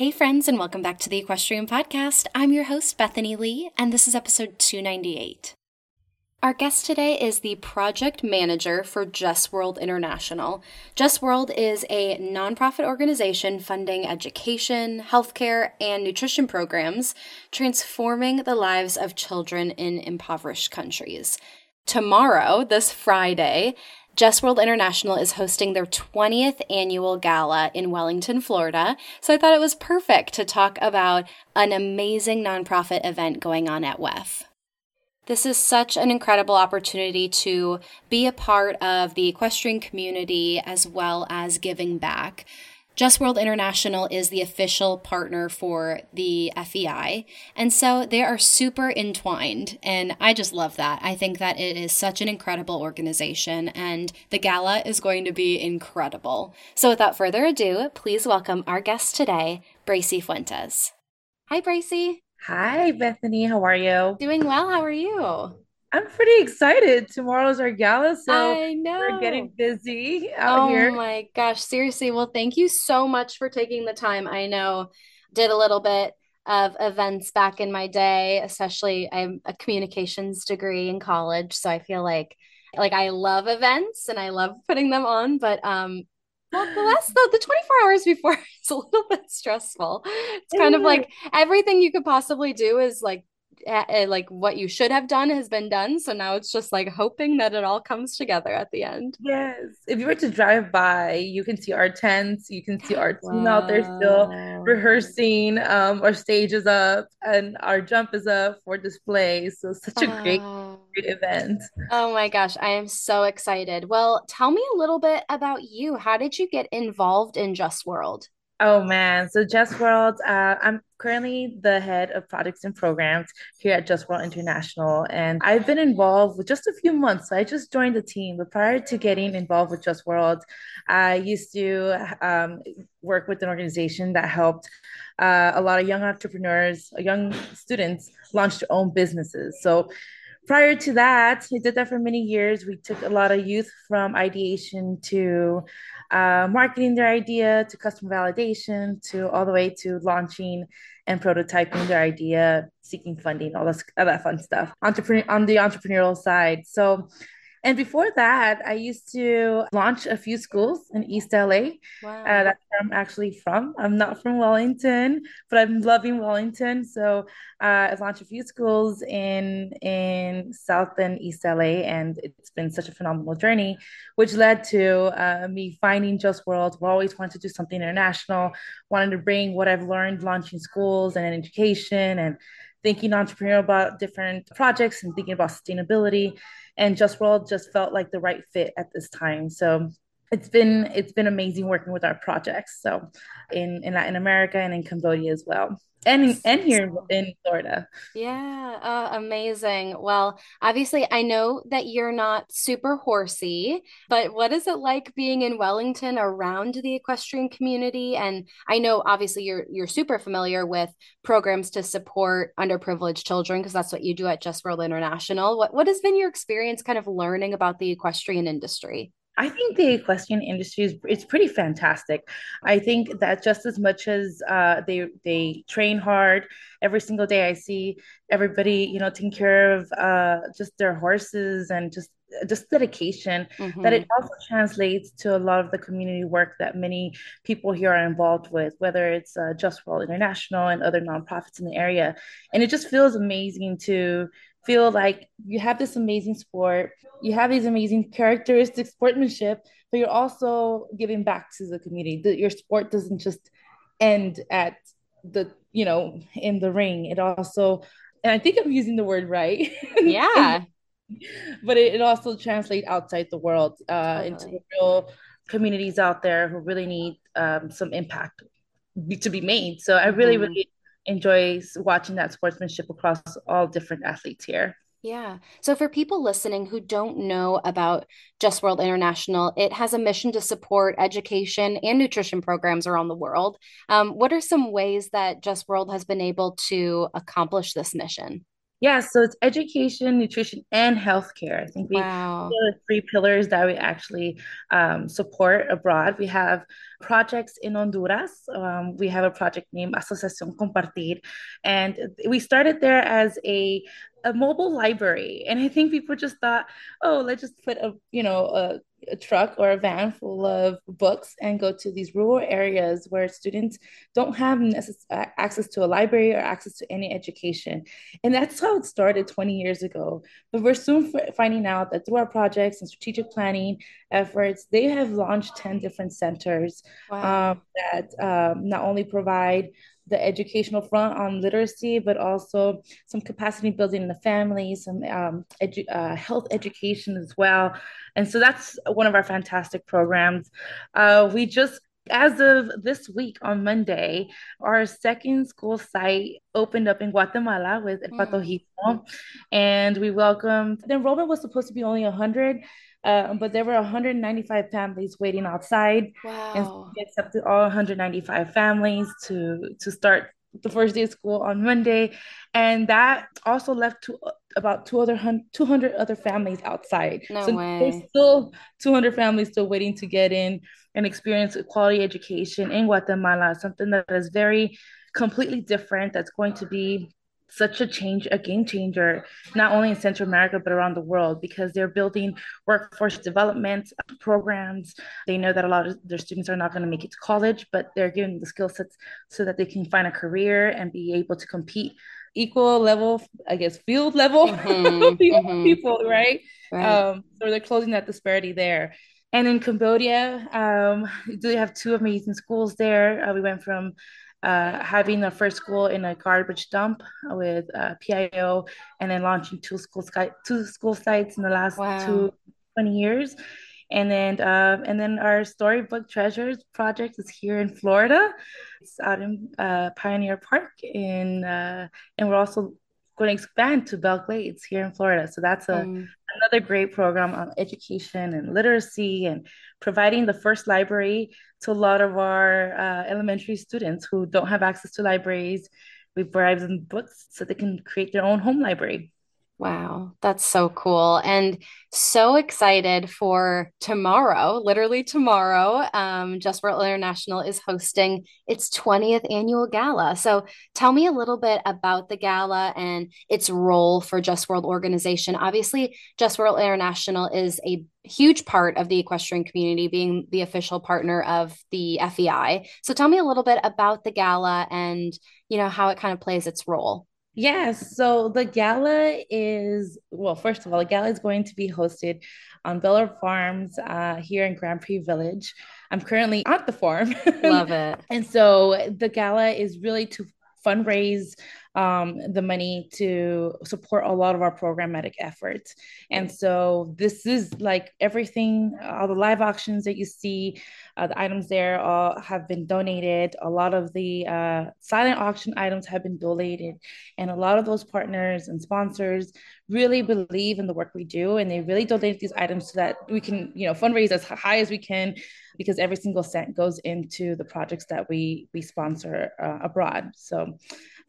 Hey, friends, and welcome back to the Equestrian Podcast. I'm your host, Bethany Lee, and this is episode 298. Our guest today is the project manager for Just World International. Just World is a nonprofit organization funding education, healthcare, and nutrition programs, transforming the lives of children in impoverished countries. Tomorrow, this Friday, Just World International is hosting their 20th annual gala in Wellington, Florida. So I thought it was perfect to talk about an amazing nonprofit event going on at WEF. This is such an incredible opportunity to be a part of the equestrian community as well as giving back. Just World International is the official partner for the FEI. And so they are super entwined. And I just love that. I think that it is such an incredible organization. And the gala is going to be incredible. So without further ado, please welcome our guest today, Bracy Fuentes. Hi, Bracy. Hi, Bethany. How are you? Doing well. How are you? I'm pretty excited. Tomorrow's our gala, so I know. we're getting busy out oh here. Oh my gosh, seriously. Well, thank you so much for taking the time. I know did a little bit of events back in my day, especially I'm a communications degree in college, so I feel like like I love events and I love putting them on, but um well, the last though the 24 hours before it's a little bit stressful. It's kind of like everything you could possibly do is like like what you should have done has been done. So now it's just like hoping that it all comes together at the end. Yes. If you were to drive by, you can see our tents, you can see our team wow. out there still rehearsing. Um, our stage is up and our jump is up for display. So such a great, great event. Oh my gosh, I am so excited. Well, tell me a little bit about you. How did you get involved in Just World? Oh man, so Just World, uh, I'm currently the head of products and programs here at Just World International, and I've been involved with just a few months. So I just joined the team, but prior to getting involved with Just World, I used to um, work with an organization that helped uh, a lot of young entrepreneurs, young students launch their own businesses. So prior to that, we did that for many years. We took a lot of youth from ideation to uh, marketing their idea to customer validation to all the way to launching and prototyping their idea, seeking funding, all, this, all that fun stuff. Entrepreneur on the entrepreneurial side. So and before that, I used to launch a few schools in East LA. Wow. Uh, that's where I'm actually from. I'm not from Wellington, but I'm loving Wellington. So uh, I've launched a few schools in in South and East LA, and it's been such a phenomenal journey, which led to uh, me finding Just World. We always wanted to do something international, wanted to bring what I've learned launching schools and education and thinking entrepreneurial about different projects and thinking about sustainability and Just World just felt like the right fit at this time. So it's been it's been amazing working with our projects. So in in Latin America and in Cambodia as well and and here in Florida. Yeah, uh, amazing. Well, obviously, I know that you're not super horsey, but what is it like being in Wellington around the equestrian community? And I know obviously you're you're super familiar with programs to support underprivileged children because that's what you do at Just World International. What what has been your experience kind of learning about the equestrian industry? I think the equestrian industry is it's pretty fantastic. I think that just as much as uh, they they train hard every single day, I see everybody you know taking care of uh, just their horses and just just dedication mm-hmm. that it mm-hmm. also translates to a lot of the community work that many people here are involved with whether it's uh, just world international and other nonprofits in the area and it just feels amazing to feel like you have this amazing sport, you have these amazing characteristics, sportsmanship, but you're also giving back to the community. The, your sport doesn't just end at the, you know, in the ring. It also, and I think I'm using the word right. Yeah. but it, it, also translates outside the world uh, totally. into the real communities out there who really need um, some impact to be made. So I really, mm-hmm. really enjoy watching that sportsmanship across all different athletes here. Yeah. So for people listening who don't know about Just World International, it has a mission to support education and nutrition programs around the world. Um, what are some ways that Just World has been able to accomplish this mission? Yeah, so it's education, nutrition, and healthcare. I think we wow. the three pillars that we actually um, support abroad. We have projects in Honduras. Um, we have a project named Asociación Compartir, and we started there as a a mobile library and i think people just thought oh let's just put a you know a, a, truck or a van full of books and go to these rural areas where students don't have necess- access to a library or access to any education and that's how it started 20 years ago but we're soon f- finding out that through our projects and strategic planning efforts they have launched 10 different centers wow. um, that um, not only provide the educational front on literacy, but also some capacity building in the family, some um, edu- uh, health education as well. And so that's one of our fantastic programs. Uh, we just as of this week on Monday, our second school site opened up in Guatemala with El Patojito, mm. and we welcomed. The enrollment was supposed to be only 100, uh, but there were 195 families waiting outside. Wow. And so we accepted all 195 families to to start the first day of school on Monday. And that also left to about 200, 200 other families outside. No so way. there's still 200 families still waiting to get in and experience quality education in Guatemala, something that is very completely different that's going to be such a change, a game changer, not only in Central America, but around the world, because they're building workforce development programs. They know that a lot of their students are not going to make it to college, but they're giving the skill sets so that they can find a career and be able to compete equal level, I guess, field level mm-hmm, people, mm-hmm. people, right? right. Um, so they're closing that disparity there. And in Cambodia, um, they have two amazing schools there. Uh, we went from uh, having the first school in a garbage dump with uh, PIO, and then launching two school sky, two school sites in the last wow. two 20 years. And then uh, and then our storybook treasures project is here in Florida. It's out in uh, Pioneer Park in uh, and we're also going to expand to Belle Glades here in Florida. So that's a mm. another great program on education and literacy and providing the first library to a lot of our uh, elementary students who don't have access to libraries. We provide them books so they can create their own home library. Wow, that's so cool. And so excited for tomorrow, literally tomorrow. Um, Just World International is hosting its 20th annual gala. So tell me a little bit about the gala and its role for Just World organization. Obviously, Just World International is a huge part of the equestrian community, being the official partner of the FEI. So tell me a little bit about the gala and you know how it kind of plays its role. Yes. So the gala is, well, first of all, the gala is going to be hosted on Bella Farms uh, here in Grand Prix Village. I'm currently at the farm. Love it. and so the gala is really to fundraise um, the money to support a lot of our programmatic efforts. And so this is like everything, all the live auctions that you see, uh, the items there all have been donated. A lot of the uh, silent auction items have been donated. And a lot of those partners and sponsors really believe in the work we do. And they really donate these items so that we can, you know, fundraise as high as we can because every single cent goes into the projects that we we sponsor uh, abroad. So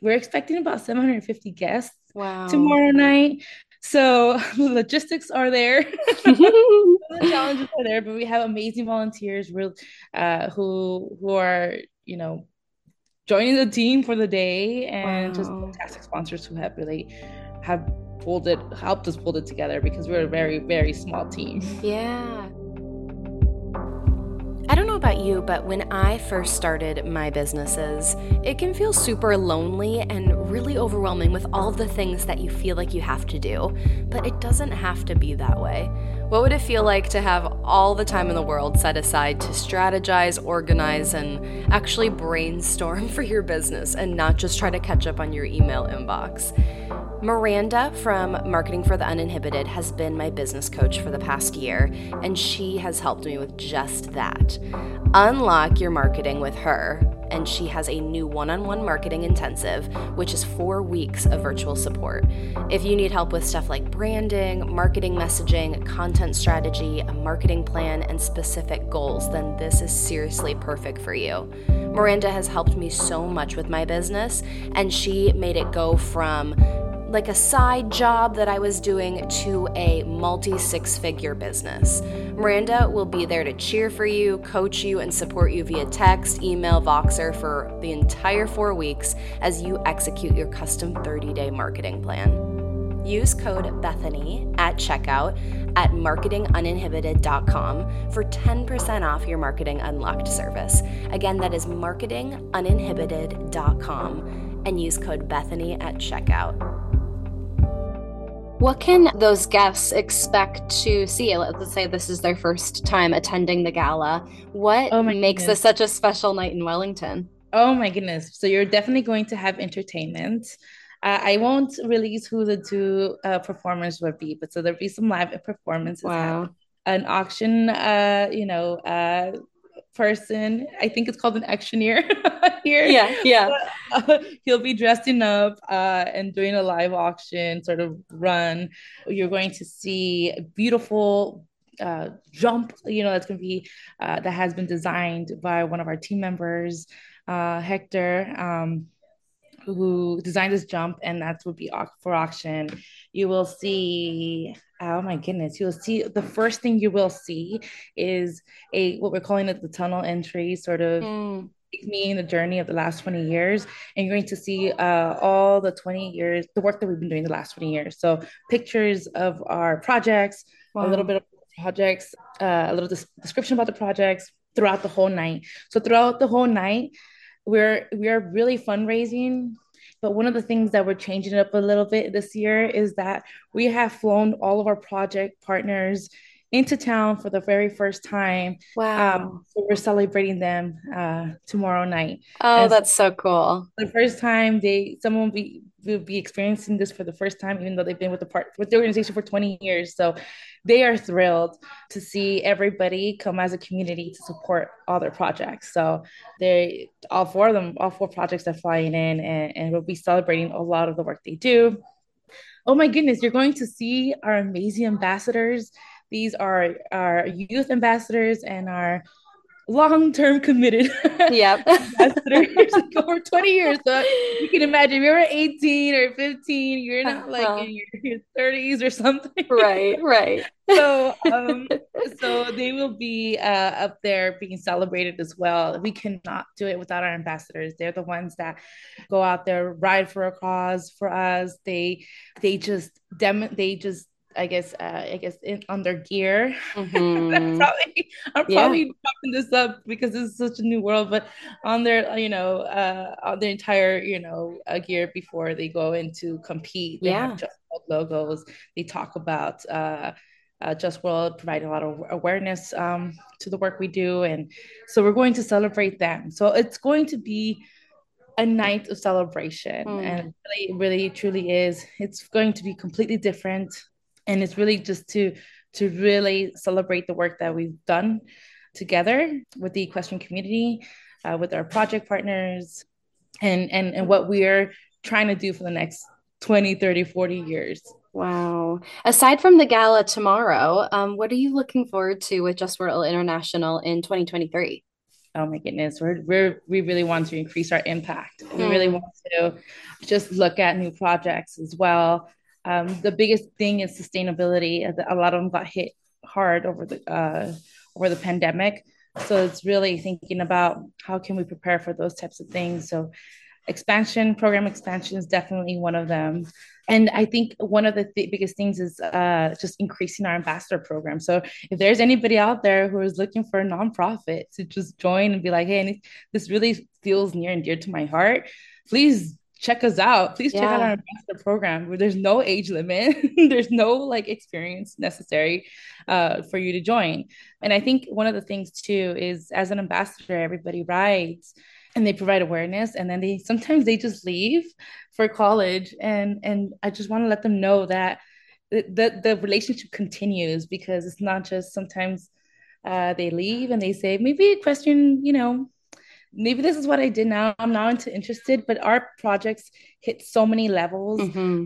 we're expecting about 750 guests wow. tomorrow night. So the logistics are there, the challenges are there, but we have amazing volunteers real, uh, who who are you know joining the team for the day and wow. just fantastic sponsors who have really have pulled it helped us pull it together because we're a very very small team. Yeah. I don't know about you, but when I first started my businesses, it can feel super lonely and really overwhelming with all the things that you feel like you have to do. But it doesn't have to be that way. What would it feel like to have all the time in the world set aside to strategize, organize, and actually brainstorm for your business and not just try to catch up on your email inbox? Miranda from Marketing for the Uninhibited has been my business coach for the past year, and she has helped me with just that. Unlock your marketing with her and she has a new one on one marketing intensive, which is four weeks of virtual support. If you need help with stuff like branding, marketing messaging, content strategy, a marketing plan, and specific goals, then this is seriously perfect for you. Miranda has helped me so much with my business, and she made it go from like a side job that I was doing to a multi six figure business. Miranda will be there to cheer for you, coach you, and support you via text, email, Voxer for the entire four weeks as you execute your custom 30 day marketing plan. Use code Bethany at checkout at marketinguninhibited.com for 10% off your Marketing Unlocked service. Again, that is marketinguninhibited.com and use code Bethany at checkout. What can those guests expect to see? Let's say this is their first time attending the gala. What oh makes goodness. this such a special night in Wellington? Oh my goodness. So you're definitely going to have entertainment. Uh, I won't release who the two uh, performers would be, but so there'll be some live performances. Wow. An auction, uh, you know, uh, person. I think it's called an auctioneer here. Yeah, yeah. Uh, he'll be dressing up uh, and doing a live auction sort of run. You're going to see a beautiful uh, jump. You know, that's going to be uh, that has been designed by one of our team members, uh, Hector. Um, who designed this jump and that would be for auction you will see oh my goodness you'll see the first thing you will see is a what we're calling it the tunnel entry sort of mm. me in the journey of the last 20 years and you're going to see uh, all the 20 years the work that we've been doing the last 20 years so pictures of our projects wow. a little bit of projects uh, a little des- description about the projects throughout the whole night so throughout the whole night we're we are really fundraising but one of the things that we're changing up a little bit this year is that we have flown all of our project partners into town for the very first time. Wow. Um, so we're celebrating them uh, tomorrow night. Oh, and that's so cool. The first time they someone will be will be experiencing this for the first time, even though they've been with the part with the organization for 20 years. So they are thrilled to see everybody come as a community to support all their projects. So they all four of them, all four projects are flying in and, and we'll be celebrating a lot of the work they do. Oh my goodness, you're going to see our amazing ambassadors these are our youth ambassadors and our long-term committed yep. ambassadors over 20 years. So you can imagine you're 18 or 15, you're not like uh-huh. in your, your 30s or something. Right, right. so um, so they will be uh, up there being celebrated as well. We cannot do it without our ambassadors. They're the ones that go out there, ride for a cause for us. They they just dem they just I guess uh, I guess in, on their gear. Mm-hmm. probably, I'm probably yeah. talking this up because this is such a new world, but on their you know uh, on their entire you know uh, gear before they go into compete, they yeah. have just logos. They talk about uh, uh, Just World providing a lot of awareness um, to the work we do, and so we're going to celebrate them. So it's going to be a night of celebration, mm. and really, really, truly is. It's going to be completely different and it's really just to to really celebrate the work that we've done together with the equestrian community uh, with our project partners and and and what we're trying to do for the next 20 30 40 years. Wow. Aside from the gala tomorrow um, what are you looking forward to with just world international in 2023 oh my goodness we're, we're we really want to increase our impact. We really hmm. want to just look at new projects as well um, the biggest thing is sustainability. A lot of them got hit hard over the uh, over the pandemic, so it's really thinking about how can we prepare for those types of things. So, expansion program expansion is definitely one of them. And I think one of the th- biggest things is uh, just increasing our ambassador program. So if there's anybody out there who is looking for a nonprofit to just join and be like, hey, this really feels near and dear to my heart, please check us out. Please yeah. check out our ambassador program where there's no age limit. there's no like experience necessary uh, for you to join. And I think one of the things too is as an ambassador, everybody rides and they provide awareness and then they sometimes they just leave for college and and I just want to let them know that the, the relationship continues because it's not just sometimes uh, they leave and they say maybe a question, you know, maybe this is what I did now. I'm not into interested, but our projects hit so many levels mm-hmm.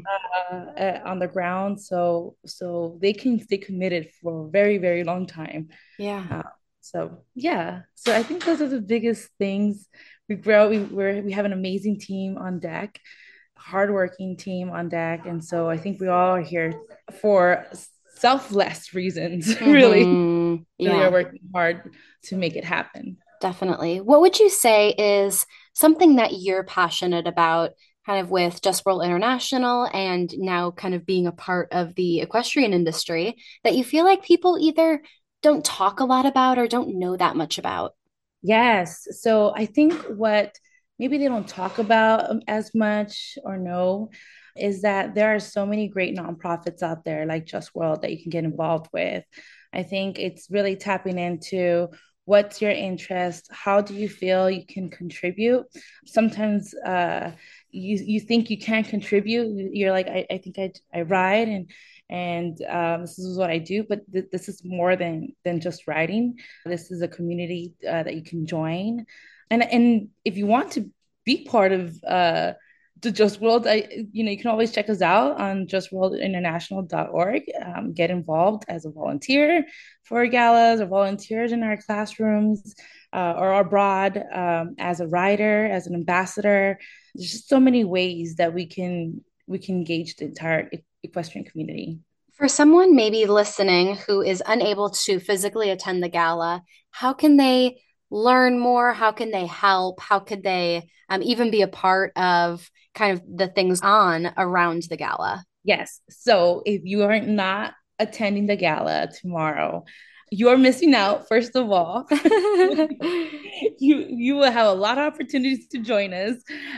uh, uh, on the ground, so so they can stay committed for a very very long time. Yeah. Uh, so yeah, so I think those are the biggest things. We grow. We we we have an amazing team on deck, hardworking team on deck, and so I think we all are here for selfless reasons. Mm-hmm. really, yeah. really are working hard to make it happen. Definitely. What would you say is something that you're passionate about, kind of with Just World International and now kind of being a part of the equestrian industry that you feel like people either don't talk a lot about or don't know that much about? Yes. So I think what maybe they don't talk about um, as much or know is that there are so many great nonprofits out there like Just World that you can get involved with. I think it's really tapping into what's your interest? How do you feel you can contribute? Sometimes uh, you you think you can't contribute. You're like i, I think I, I ride and and um, this is what i do but th- this is more than than just riding. This is a community uh, that you can join. And and if you want to be part of uh, Just World, I you know you can always check us out on justworldinternational.org. Um, get involved as a volunteer for galas or volunteers in our classrooms uh, or abroad um, as a writer, as an ambassador. There's just so many ways that we can we can engage the entire equestrian community. For someone maybe listening who is unable to physically attend the gala, how can they learn more? How can they help? How could they um, even be a part of kind of the things on around the gala? Yes. So if you are not attending the gala tomorrow, you're missing out first of all. You you will have a lot of opportunities to join us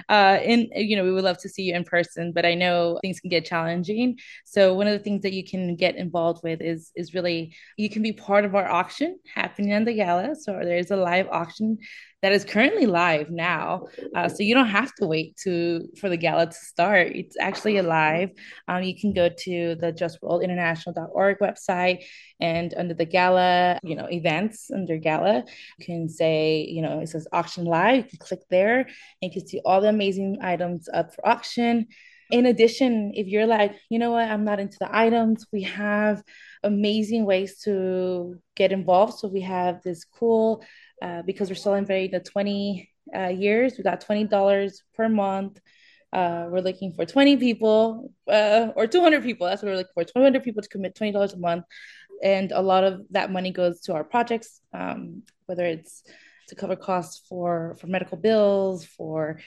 uh and you know we would love to see you in person but i know things can get challenging. So one of the things that you can get involved with is is really you can be part of our auction happening on the gala. So there's a live auction that is currently live now. Uh, so you don't have to wait to for the gala to start. It's actually live. Um, you can go to the justworldinternational.org website and under the gala, you know, events under gala, you can say, you know, it says auction live. You can click there and you can see all the amazing items up for auction. In addition, if you're like, you know what, I'm not into the items, we have amazing ways to get involved. So we have this cool uh, because we're celebrating the 20 uh, years. We got $20 per month. Uh, we're looking for 20 people uh, or 200 people. That's what we're looking for 200 people to commit $20 a month. And a lot of that money goes to our projects, um, whether it's to cover costs for, for medical bills, for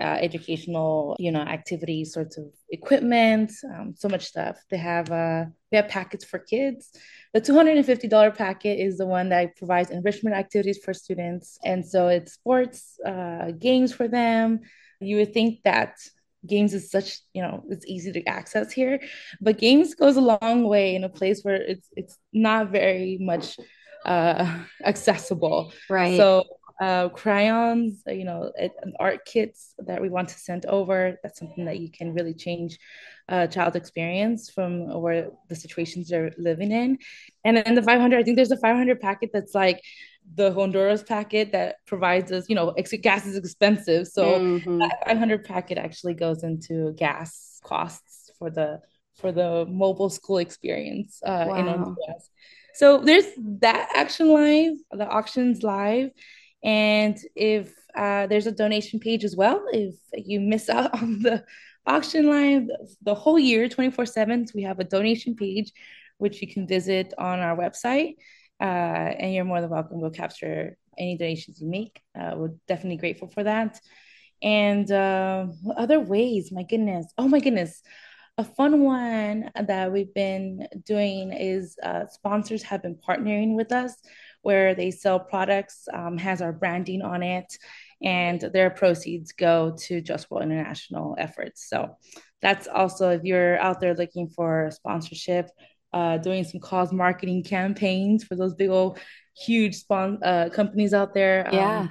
uh, educational, you know, activities, sorts of equipment, um, so much stuff. They have uh, we have packets for kids. The two hundred and fifty dollar packet is the one that provides enrichment activities for students, and so it's sports, uh, games for them. You would think that games is such you know it's easy to access here, but games goes a long way in a place where it's it's not very much uh accessible right so uh, crayons, uh, you know, art kits that we want to send over. That's something that you can really change a child's experience from where the situations they're living in. And then the 500, I think there's a 500 packet that's like the Honduras packet that provides us, you know, ex- gas is expensive. So mm-hmm. that 500 packet actually goes into gas costs for the for the mobile school experience uh, wow. in Honduras. So there's that action live, the auctions live. And if uh, there's a donation page as well, if you miss out on the auction line the whole year, 24 7, we have a donation page which you can visit on our website. Uh, and you're more than welcome. We'll capture any donations you make. Uh, we're definitely grateful for that. And uh, other ways, my goodness. Oh, my goodness. A fun one that we've been doing is uh, sponsors have been partnering with us where they sell products, um, has our branding on it, and their proceeds go to Just World International efforts. So that's also if you're out there looking for sponsorship, uh, doing some cause marketing campaigns for those big old huge spon- uh, companies out there. Um, yeah.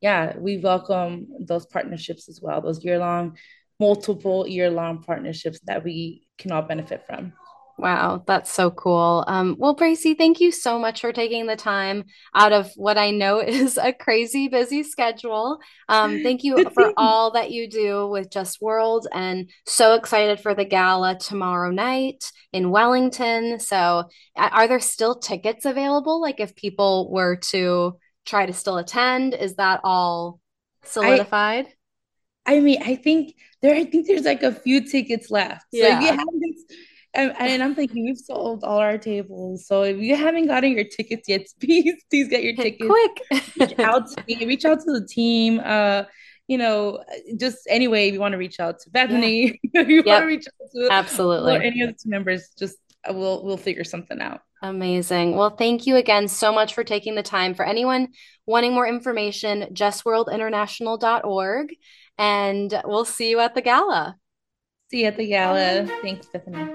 Yeah, we welcome those partnerships as well, those year long, multiple year long partnerships that we can all benefit from. Wow, that's so cool. Um, well, Bracy, thank you so much for taking the time out of what I know is a crazy busy schedule. Um, thank you for all that you do with Just World and so excited for the gala tomorrow night in Wellington. So, are there still tickets available? Like, if people were to try to still attend, is that all solidified? I, I mean, I think there, I think there's like a few tickets left. So yeah. if you haven't and, and, I'm thinking we've sold all our tables. So if you haven't gotten your tickets yet, please, please get your tickets quick. reach out to me, reach out to the team. Uh, you know, just anyway, if you want to reach out to Bethany, yeah. you yep. want to reach out to absolutely any of the team members, just uh, we'll we'll figure something out. Amazing. Well, thank you again so much for taking the time. For anyone wanting more information, justworldinternational.org. And we'll see you at the gala. See you at the gala. Thanks, Bethany.